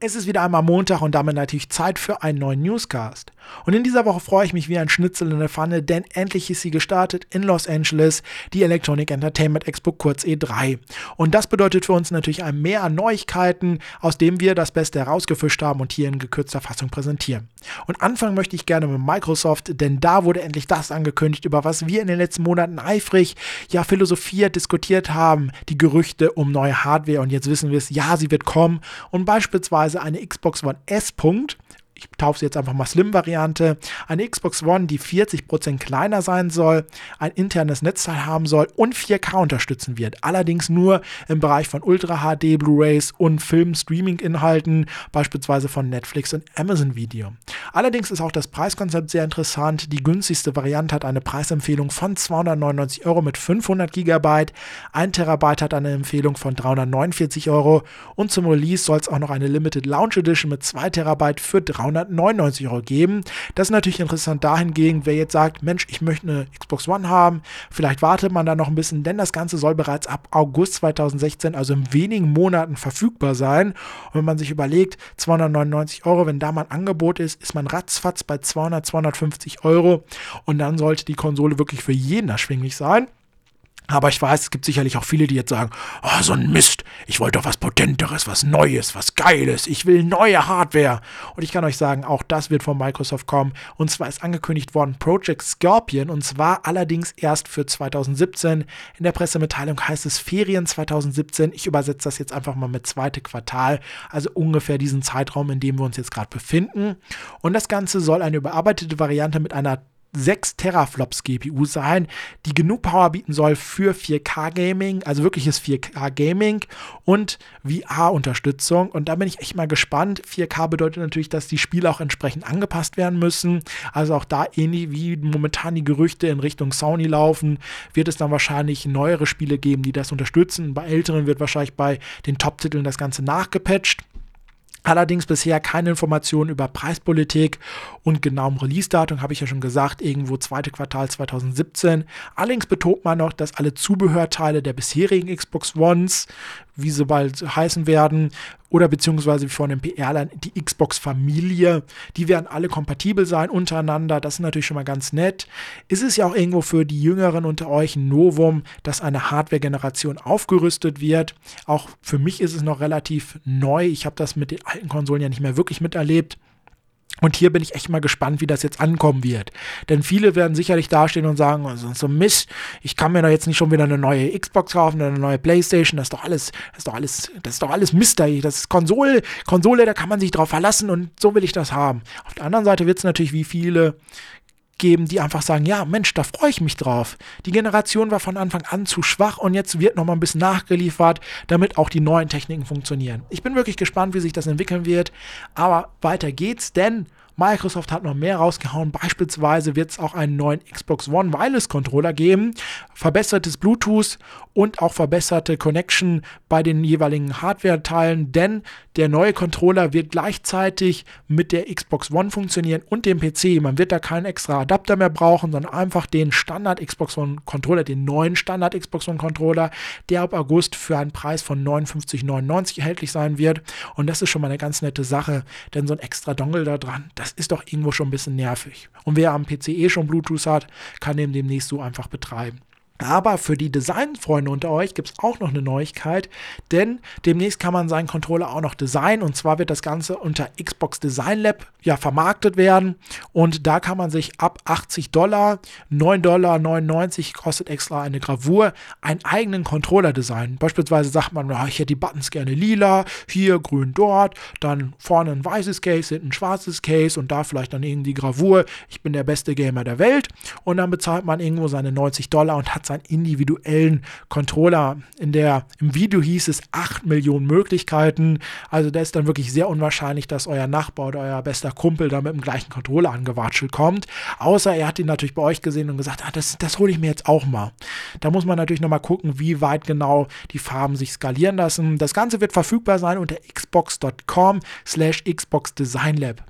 Es ist wieder einmal Montag und damit natürlich Zeit für einen neuen Newscast. Und in dieser Woche freue ich mich wie ein Schnitzel in der Pfanne, denn endlich ist sie gestartet in Los Angeles, die Electronic Entertainment Expo kurz E3. Und das bedeutet für uns natürlich ein Mehr an Neuigkeiten, aus dem wir das Beste herausgefischt haben und hier in gekürzter Fassung präsentieren. Und anfangen möchte ich gerne mit Microsoft, denn da wurde endlich das angekündigt, über was wir in den letzten Monaten eifrig ja philosophiert, diskutiert haben, die Gerüchte um neue Hardware und jetzt wissen wir es, ja, sie wird kommen und beispielsweise beispielsweise eine Xbox One S. ich taufe sie jetzt einfach mal Slim-Variante, eine Xbox One, die 40% kleiner sein soll, ein internes Netzteil haben soll und 4K unterstützen wird. Allerdings nur im Bereich von Ultra HD Blu-rays und Film-Streaming-Inhalten, beispielsweise von Netflix und Amazon Video. Allerdings ist auch das Preiskonzept sehr interessant. Die günstigste Variante hat eine Preisempfehlung von 299 Euro mit 500 GB, 1 Terabyte hat eine Empfehlung von 349 Euro und zum Release soll es auch noch eine Limited Launch Edition mit 2 Terabyte für 300 399 Euro geben. Das ist natürlich interessant dahingehend, wer jetzt sagt, Mensch, ich möchte eine Xbox One haben, vielleicht wartet man da noch ein bisschen, denn das Ganze soll bereits ab August 2016, also in wenigen Monaten verfügbar sein. Und wenn man sich überlegt, 299 Euro, wenn da mal ein Angebot ist, ist man ratzfatz bei 200, 250 Euro und dann sollte die Konsole wirklich für jeden erschwinglich sein. Aber ich weiß, es gibt sicherlich auch viele, die jetzt sagen, oh, so ein Mist, ich wollte doch was Potenteres, was Neues, was Geiles, ich will neue Hardware. Und ich kann euch sagen, auch das wird von Microsoft kommen. Und zwar ist angekündigt worden Project Scorpion und zwar allerdings erst für 2017. In der Pressemitteilung heißt es Ferien 2017. Ich übersetze das jetzt einfach mal mit zweite Quartal, also ungefähr diesen Zeitraum, in dem wir uns jetzt gerade befinden. Und das Ganze soll eine überarbeitete Variante mit einer 6 Teraflops GPU sein, die genug Power bieten soll für 4K Gaming, also wirkliches 4K Gaming und VR-Unterstützung. Und da bin ich echt mal gespannt. 4K bedeutet natürlich, dass die Spiele auch entsprechend angepasst werden müssen. Also auch da ähnlich wie momentan die Gerüchte in Richtung Sony laufen, wird es dann wahrscheinlich neuere Spiele geben, die das unterstützen. Bei älteren wird wahrscheinlich bei den Top-Titeln das Ganze nachgepatcht. Allerdings bisher keine Informationen über Preispolitik und genauem Release-Datum, habe ich ja schon gesagt, irgendwo zweite Quartal 2017. Allerdings betont man noch, dass alle Zubehörteile der bisherigen Xbox Ones, wie sie bald heißen werden, oder beziehungsweise wie von dem PR-Line die Xbox-Familie, die werden alle kompatibel sein untereinander. Das ist natürlich schon mal ganz nett. Ist es ja auch irgendwo für die Jüngeren unter euch ein Novum, dass eine Hardware-Generation aufgerüstet wird. Auch für mich ist es noch relativ neu. Ich habe das mit den alten Konsolen ja nicht mehr wirklich miterlebt. Und hier bin ich echt mal gespannt, wie das jetzt ankommen wird. Denn viele werden sicherlich dastehen und sagen, also so Mist, ich kann mir doch jetzt nicht schon wieder eine neue Xbox kaufen, eine neue Playstation, das ist doch alles, das ist doch alles, das ist doch alles Mist Das ist Konsole, Konsole, da kann man sich drauf verlassen und so will ich das haben. Auf der anderen Seite wird es natürlich wie viele geben, die einfach sagen, ja, Mensch, da freue ich mich drauf. Die Generation war von Anfang an zu schwach und jetzt wird noch mal ein bisschen nachgeliefert, damit auch die neuen Techniken funktionieren. Ich bin wirklich gespannt, wie sich das entwickeln wird, aber weiter geht's, denn Microsoft hat noch mehr rausgehauen. Beispielsweise wird es auch einen neuen Xbox One Wireless Controller geben, verbessertes Bluetooth und auch verbesserte Connection bei den jeweiligen Hardware-Teilen, denn der neue Controller wird gleichzeitig mit der Xbox One funktionieren und dem PC. Man wird da keinen extra Adapter mehr brauchen, sondern einfach den Standard Xbox One Controller, den neuen Standard Xbox One Controller, der ab August für einen Preis von 59,99 erhältlich sein wird. Und das ist schon mal eine ganz nette Sache, denn so ein extra Dongle da dran, das ist doch irgendwo schon ein bisschen nervig. Und wer am PC eh schon Bluetooth hat, kann den demnächst so einfach betreiben. Aber für die Designfreunde unter euch gibt es auch noch eine Neuigkeit, denn demnächst kann man seinen Controller auch noch designen. Und zwar wird das Ganze unter Xbox Design Lab ja vermarktet werden. Und da kann man sich ab 80 Dollar, 9,99 Dollar kostet extra eine Gravur, einen eigenen Controller designen. Beispielsweise sagt man, ich hätte die Buttons gerne lila, hier grün dort, dann vorne ein weißes Case, hinten ein schwarzes Case und da vielleicht dann irgendwie Gravur, ich bin der beste Gamer der Welt. Und dann bezahlt man irgendwo seine 90 Dollar und hat seinen individuellen Controller. In der, Im Video hieß es 8 Millionen Möglichkeiten. Also da ist dann wirklich sehr unwahrscheinlich, dass euer Nachbar oder euer bester Kumpel da mit dem gleichen Controller angewatschelt kommt. Außer er hat ihn natürlich bei euch gesehen und gesagt, ah, das, das hole ich mir jetzt auch mal. Da muss man natürlich nochmal gucken, wie weit genau die Farben sich skalieren lassen. Das Ganze wird verfügbar sein unter xbox.com slash Xbox Design Lab.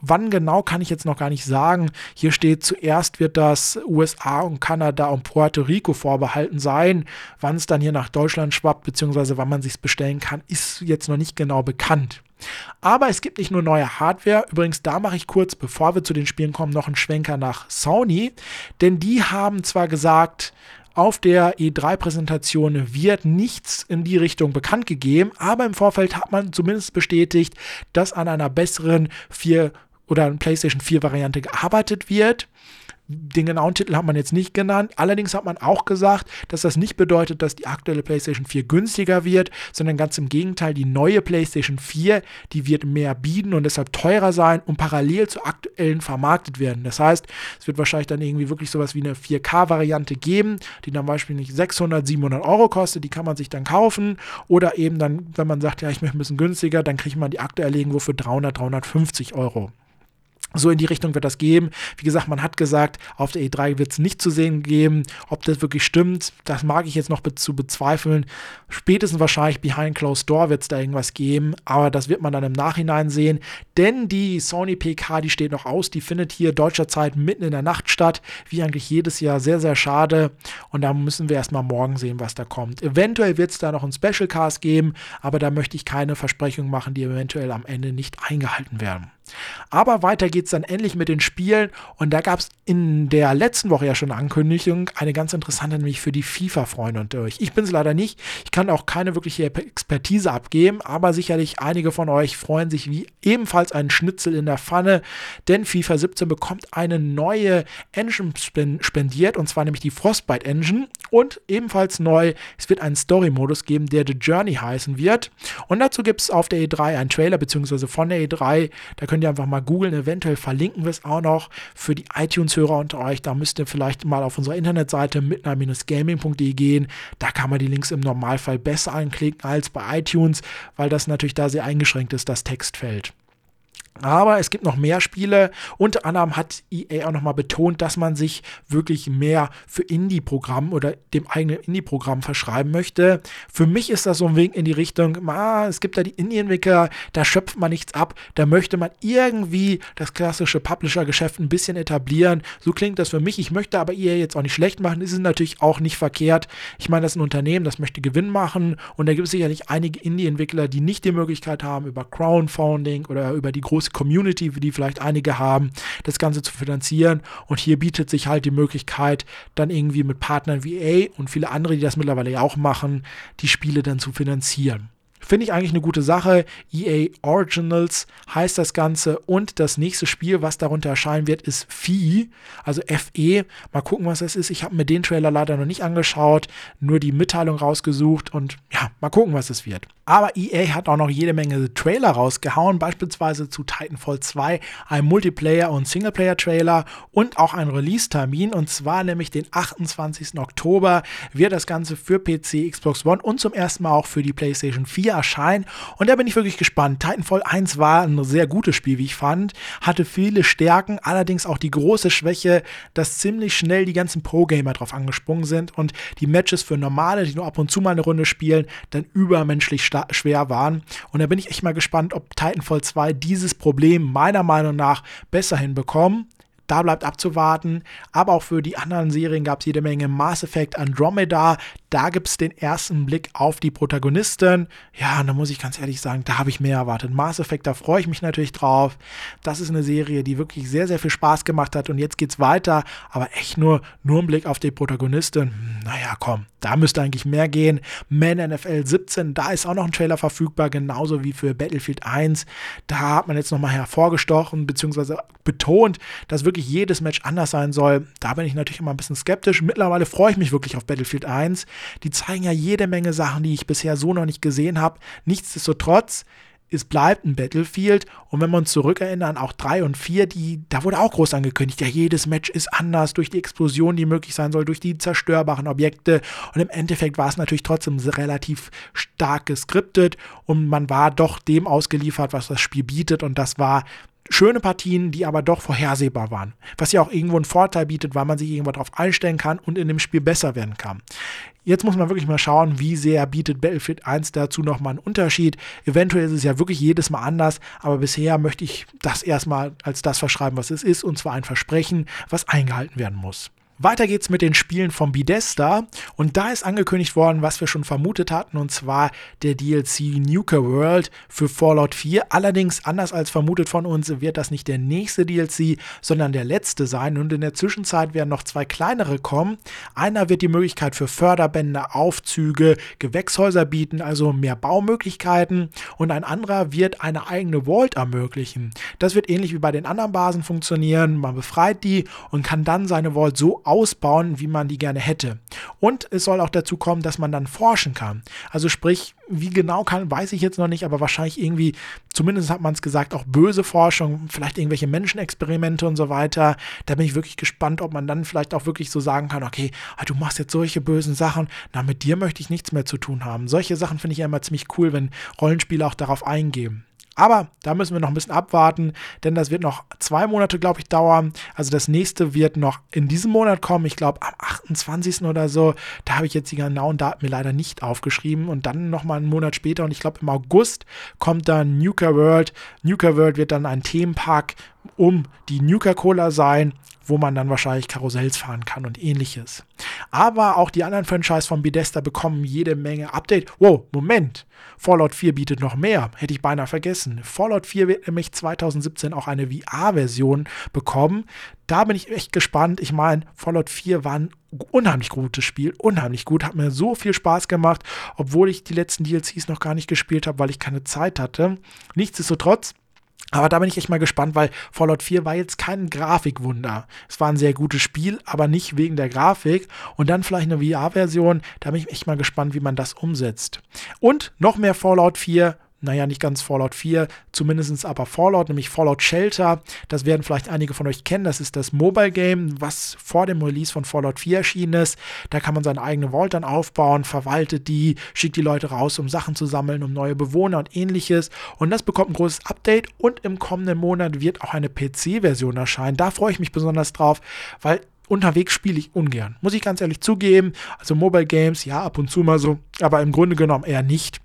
Wann genau kann ich jetzt noch gar nicht sagen. Hier steht zuerst wird das USA und Kanada und Puerto Rico vorbehalten sein. Wann es dann hier nach Deutschland schwappt, beziehungsweise wann man sich bestellen kann, ist jetzt noch nicht genau bekannt. Aber es gibt nicht nur neue Hardware. Übrigens, da mache ich kurz, bevor wir zu den Spielen kommen, noch einen Schwenker nach Sony. Denn die haben zwar gesagt, auf der E3-Präsentation wird nichts in die Richtung bekannt gegeben, aber im Vorfeld hat man zumindest bestätigt, dass an einer besseren 4 oder PlayStation 4 Variante gearbeitet wird. Den genauen Titel hat man jetzt nicht genannt. Allerdings hat man auch gesagt, dass das nicht bedeutet, dass die aktuelle PlayStation 4 günstiger wird, sondern ganz im Gegenteil, die neue PlayStation 4, die wird mehr bieten und deshalb teurer sein und parallel zur aktuellen vermarktet werden. Das heißt, es wird wahrscheinlich dann irgendwie wirklich sowas wie eine 4K-Variante geben, die dann beispielsweise 600, 700 Euro kostet. Die kann man sich dann kaufen oder eben dann, wenn man sagt, ja, ich möchte ein bisschen günstiger, dann kriegt man die aktuell irgendwo für 300, 350 Euro. So in die Richtung wird das geben. Wie gesagt, man hat gesagt, auf der E3 wird es nicht zu sehen geben. Ob das wirklich stimmt, das mag ich jetzt noch be zu bezweifeln. Spätestens wahrscheinlich behind closed door wird es da irgendwas geben, aber das wird man dann im Nachhinein sehen. Denn die Sony PK, die steht noch aus, die findet hier deutscher Zeit mitten in der Nacht statt, wie eigentlich jedes Jahr. Sehr, sehr schade. Und da müssen wir erstmal morgen sehen, was da kommt. Eventuell wird es da noch einen Special Cast geben, aber da möchte ich keine Versprechungen machen, die eventuell am Ende nicht eingehalten werden. Aber weiter geht es dann endlich mit den Spielen und da gab es in der letzten Woche ja schon eine Ankündigung, eine ganz interessante, nämlich für die FIFA-Freunde und euch. Ich bin es leider nicht, ich kann auch keine wirkliche Expertise abgeben, aber sicherlich einige von euch freuen sich wie ebenfalls einen Schnitzel in der Pfanne, denn FIFA 17 bekommt eine neue Engine spendiert und zwar nämlich die Frostbite Engine und ebenfalls neu, es wird einen Story-Modus geben, der The Journey heißen wird. Und dazu gibt es auf der E3 einen Trailer, beziehungsweise von der E3, da könnt ihr einfach mal googeln. Eventuell verlinken wir es auch noch für die iTunes-Hörer unter euch. Da müsst ihr vielleicht mal auf unserer Internetseite mitner-gaming.de gehen. Da kann man die Links im Normalfall besser anklicken als bei iTunes, weil das natürlich da sehr eingeschränkt ist, das Textfeld. Aber es gibt noch mehr Spiele. Unter anderem hat EA auch nochmal betont, dass man sich wirklich mehr für Indie-Programm oder dem eigenen Indie-Programm verschreiben möchte. Für mich ist das so ein Weg in die Richtung, ah, es gibt da die Indie-Entwickler, da schöpft man nichts ab, da möchte man irgendwie das klassische Publisher-Geschäft ein bisschen etablieren. So klingt das für mich. Ich möchte aber EA jetzt auch nicht schlecht machen, ist es natürlich auch nicht verkehrt. Ich meine, das ist ein Unternehmen, das möchte Gewinn machen und da gibt es sicherlich einige Indie-Entwickler, die nicht die Möglichkeit haben, über Crowdfunding oder über die große große Community, die vielleicht einige haben, das Ganze zu finanzieren. Und hier bietet sich halt die Möglichkeit, dann irgendwie mit Partnern wie A und viele andere, die das mittlerweile ja auch machen, die Spiele dann zu finanzieren. Finde ich eigentlich eine gute Sache. EA Originals heißt das Ganze und das nächste Spiel, was darunter erscheinen wird, ist Fee, also FE. Mal gucken, was das ist. Ich habe mir den Trailer leider noch nicht angeschaut, nur die Mitteilung rausgesucht und ja, mal gucken, was es wird. Aber EA hat auch noch jede Menge Trailer rausgehauen, beispielsweise zu Titanfall 2, ein Multiplayer- und Singleplayer-Trailer und auch ein Release-Termin. Und zwar nämlich den 28. Oktober wird das Ganze für PC, Xbox One und zum ersten Mal auch für die PlayStation 4 erscheinen. Und da bin ich wirklich gespannt. Titanfall 1 war ein sehr gutes Spiel, wie ich fand, hatte viele Stärken, allerdings auch die große Schwäche, dass ziemlich schnell die ganzen Pro-Gamer drauf angesprungen sind und die Matches für Normale, die nur ab und zu mal eine Runde spielen, dann übermenschlich schwer waren. Und da bin ich echt mal gespannt, ob Titanfall 2 dieses Problem meiner Meinung nach besser hinbekommen. Da bleibt abzuwarten. Aber auch für die anderen Serien gab es jede Menge Mass Effect Andromeda. Da gibt es den ersten Blick auf die Protagonisten. Ja, und da muss ich ganz ehrlich sagen, da habe ich mehr erwartet. Mass Effect, da freue ich mich natürlich drauf. Das ist eine Serie, die wirklich sehr, sehr viel Spaß gemacht hat. Und jetzt geht es weiter. Aber echt nur, nur ein Blick auf die Protagonisten. Hm, naja, komm, da müsste eigentlich mehr gehen. Man NFL 17, da ist auch noch ein Trailer verfügbar, genauso wie für Battlefield 1. Da hat man jetzt nochmal hervorgestochen, beziehungsweise betont, dass wirklich jedes Match anders sein soll. Da bin ich natürlich immer ein bisschen skeptisch. Mittlerweile freue ich mich wirklich auf Battlefield 1. Die zeigen ja jede Menge Sachen, die ich bisher so noch nicht gesehen habe. Nichtsdestotrotz es bleibt ein Battlefield. Und wenn wir uns zurückerinnern, auch 3 und 4, die, da wurde auch groß angekündigt, ja, jedes Match ist anders durch die Explosion, die möglich sein soll, durch die zerstörbaren Objekte. Und im Endeffekt war es natürlich trotzdem relativ stark geskriptet und man war doch dem ausgeliefert, was das Spiel bietet. Und das war schöne Partien, die aber doch vorhersehbar waren. Was ja auch irgendwo einen Vorteil bietet, weil man sich irgendwo darauf einstellen kann und in dem Spiel besser werden kann. Jetzt muss man wirklich mal schauen, wie sehr bietet Battlefield 1 dazu nochmal einen Unterschied. Eventuell ist es ja wirklich jedes Mal anders, aber bisher möchte ich das erstmal als das verschreiben, was es ist, und zwar ein Versprechen, was eingehalten werden muss. Weiter geht's mit den Spielen von Bidesta und da ist angekündigt worden, was wir schon vermutet hatten, und zwar der DLC Nuka World für Fallout 4. Allerdings, anders als vermutet von uns, wird das nicht der nächste DLC, sondern der letzte sein. Und in der Zwischenzeit werden noch zwei kleinere kommen. Einer wird die Möglichkeit für Förderbände, Aufzüge, Gewächshäuser bieten, also mehr Baumöglichkeiten. Und ein anderer wird eine eigene Vault ermöglichen. Das wird ähnlich wie bei den anderen Basen funktionieren. Man befreit die und kann dann seine Vault so ausbauen, wie man die gerne hätte. Und es soll auch dazu kommen, dass man dann forschen kann. Also sprich, wie genau kann, weiß ich jetzt noch nicht, aber wahrscheinlich irgendwie, zumindest hat man es gesagt, auch böse Forschung, vielleicht irgendwelche Menschenexperimente und so weiter. Da bin ich wirklich gespannt, ob man dann vielleicht auch wirklich so sagen kann, okay, ah, du machst jetzt solche bösen Sachen, na, mit dir möchte ich nichts mehr zu tun haben. Solche Sachen finde ich ja immer ziemlich cool, wenn Rollenspiele auch darauf eingehen. Aber da müssen wir noch ein bisschen abwarten, denn das wird noch zwei Monate, glaube ich, dauern. Also das nächste wird noch in diesem Monat kommen. Ich glaube am 28. oder so. Da habe ich jetzt die genauen Daten mir leider nicht aufgeschrieben. Und dann nochmal einen Monat später und ich glaube im August kommt dann Nuka World. Nuka World wird dann ein Themenpark um die Nuka Cola sein wo man dann wahrscheinlich Karussells fahren kann und ähnliches. Aber auch die anderen Franchise von Bethesda bekommen jede Menge Update. Wow, Moment. Fallout 4 bietet noch mehr. Hätte ich beinahe vergessen. Fallout 4 wird nämlich 2017 auch eine VR-Version bekommen. Da bin ich echt gespannt. Ich meine, Fallout 4 war ein unheimlich gutes Spiel. Unheimlich gut. Hat mir so viel Spaß gemacht, obwohl ich die letzten DLCs noch gar nicht gespielt habe, weil ich keine Zeit hatte. Nichtsdestotrotz aber da bin ich echt mal gespannt, weil Fallout 4 war jetzt kein Grafikwunder. Es war ein sehr gutes Spiel, aber nicht wegen der Grafik. Und dann vielleicht eine VR-Version. Da bin ich echt mal gespannt, wie man das umsetzt. Und noch mehr Fallout 4 naja, nicht ganz Fallout 4, zumindest aber Fallout, nämlich Fallout Shelter. Das werden vielleicht einige von euch kennen. Das ist das Mobile Game, was vor dem Release von Fallout 4 erschienen ist. Da kann man seine eigene Vault dann aufbauen, verwaltet die, schickt die Leute raus, um Sachen zu sammeln, um neue Bewohner und ähnliches. Und das bekommt ein großes Update und im kommenden Monat wird auch eine PC-Version erscheinen. Da freue ich mich besonders drauf, weil unterwegs spiele ich ungern. Muss ich ganz ehrlich zugeben. Also Mobile Games, ja, ab und zu mal so, aber im Grunde genommen eher nicht.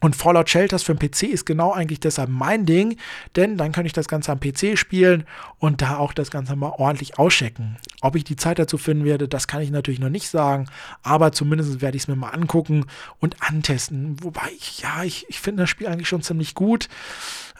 Und Fallout Shelters für den PC ist genau eigentlich deshalb mein Ding, denn dann kann ich das Ganze am PC spielen und da auch das Ganze mal ordentlich auschecken. Ob ich die Zeit dazu finden werde, das kann ich natürlich noch nicht sagen, aber zumindest werde ich es mir mal angucken und antesten. Wobei, ich, ja, ich, ich finde das Spiel eigentlich schon ziemlich gut.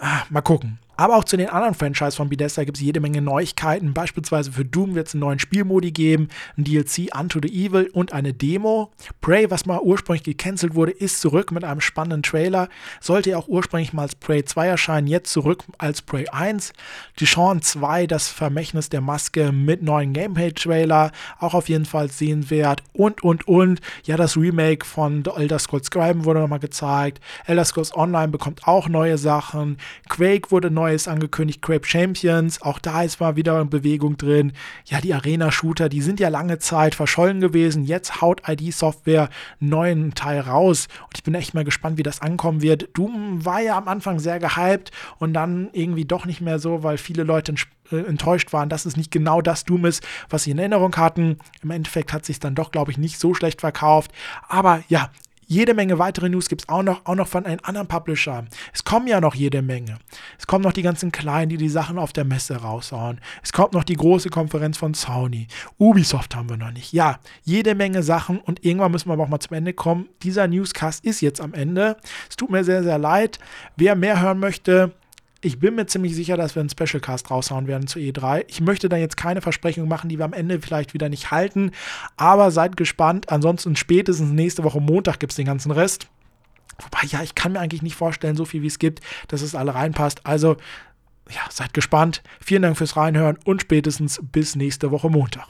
Ah, mal gucken. Aber auch zu den anderen Franchise von Bethesda gibt es jede Menge Neuigkeiten. Beispielsweise für Doom wird es einen neuen Spielmodi geben, ein DLC Unto the Evil und eine Demo. Prey, was mal ursprünglich gecancelt wurde, ist zurück mit einem spannenden Trailer. Sollte ja auch ursprünglich mal als Prey 2 erscheinen, jetzt zurück als Prey 1. Deshaun 2, das Vermächtnis der Maske mit neuen Gameplay-Trailer, auch auf jeden Fall sehenswert. Und, und, und. Ja, das Remake von The Elder Scrolls Scribe wurde nochmal gezeigt. Elder Scrolls Online bekommt auch neue Sachen. Quake wurde neu Neues angekündigt, Crape Champions, auch da ist mal wieder Bewegung drin. Ja, die Arena-Shooter, die sind ja lange Zeit verschollen gewesen. Jetzt haut ID-Software einen neuen Teil raus und ich bin echt mal gespannt, wie das ankommen wird. Doom war ja am Anfang sehr gehypt und dann irgendwie doch nicht mehr so, weil viele Leute äh, enttäuscht waren, dass es nicht genau das Doom ist, was sie in Erinnerung hatten. Im Endeffekt hat sich dann doch, glaube ich, nicht so schlecht verkauft. Aber ja, jede Menge weitere News gibt es auch noch, auch noch von einem anderen Publisher. Es kommen ja noch jede Menge. Es kommen noch die ganzen Kleinen, die die Sachen auf der Messe raushauen. Es kommt noch die große Konferenz von Sony. Ubisoft haben wir noch nicht. Ja, jede Menge Sachen und irgendwann müssen wir aber auch mal zum Ende kommen. Dieser Newscast ist jetzt am Ende. Es tut mir sehr, sehr leid. Wer mehr hören möchte, ich bin mir ziemlich sicher, dass wir einen Specialcast raushauen werden zu E3. Ich möchte da jetzt keine Versprechungen machen, die wir am Ende vielleicht wieder nicht halten. Aber seid gespannt. Ansonsten spätestens nächste Woche Montag gibt es den ganzen Rest. Wobei, ja, ich kann mir eigentlich nicht vorstellen, so viel wie es gibt, dass es alle reinpasst. Also, ja, seid gespannt. Vielen Dank fürs Reinhören und spätestens bis nächste Woche Montag.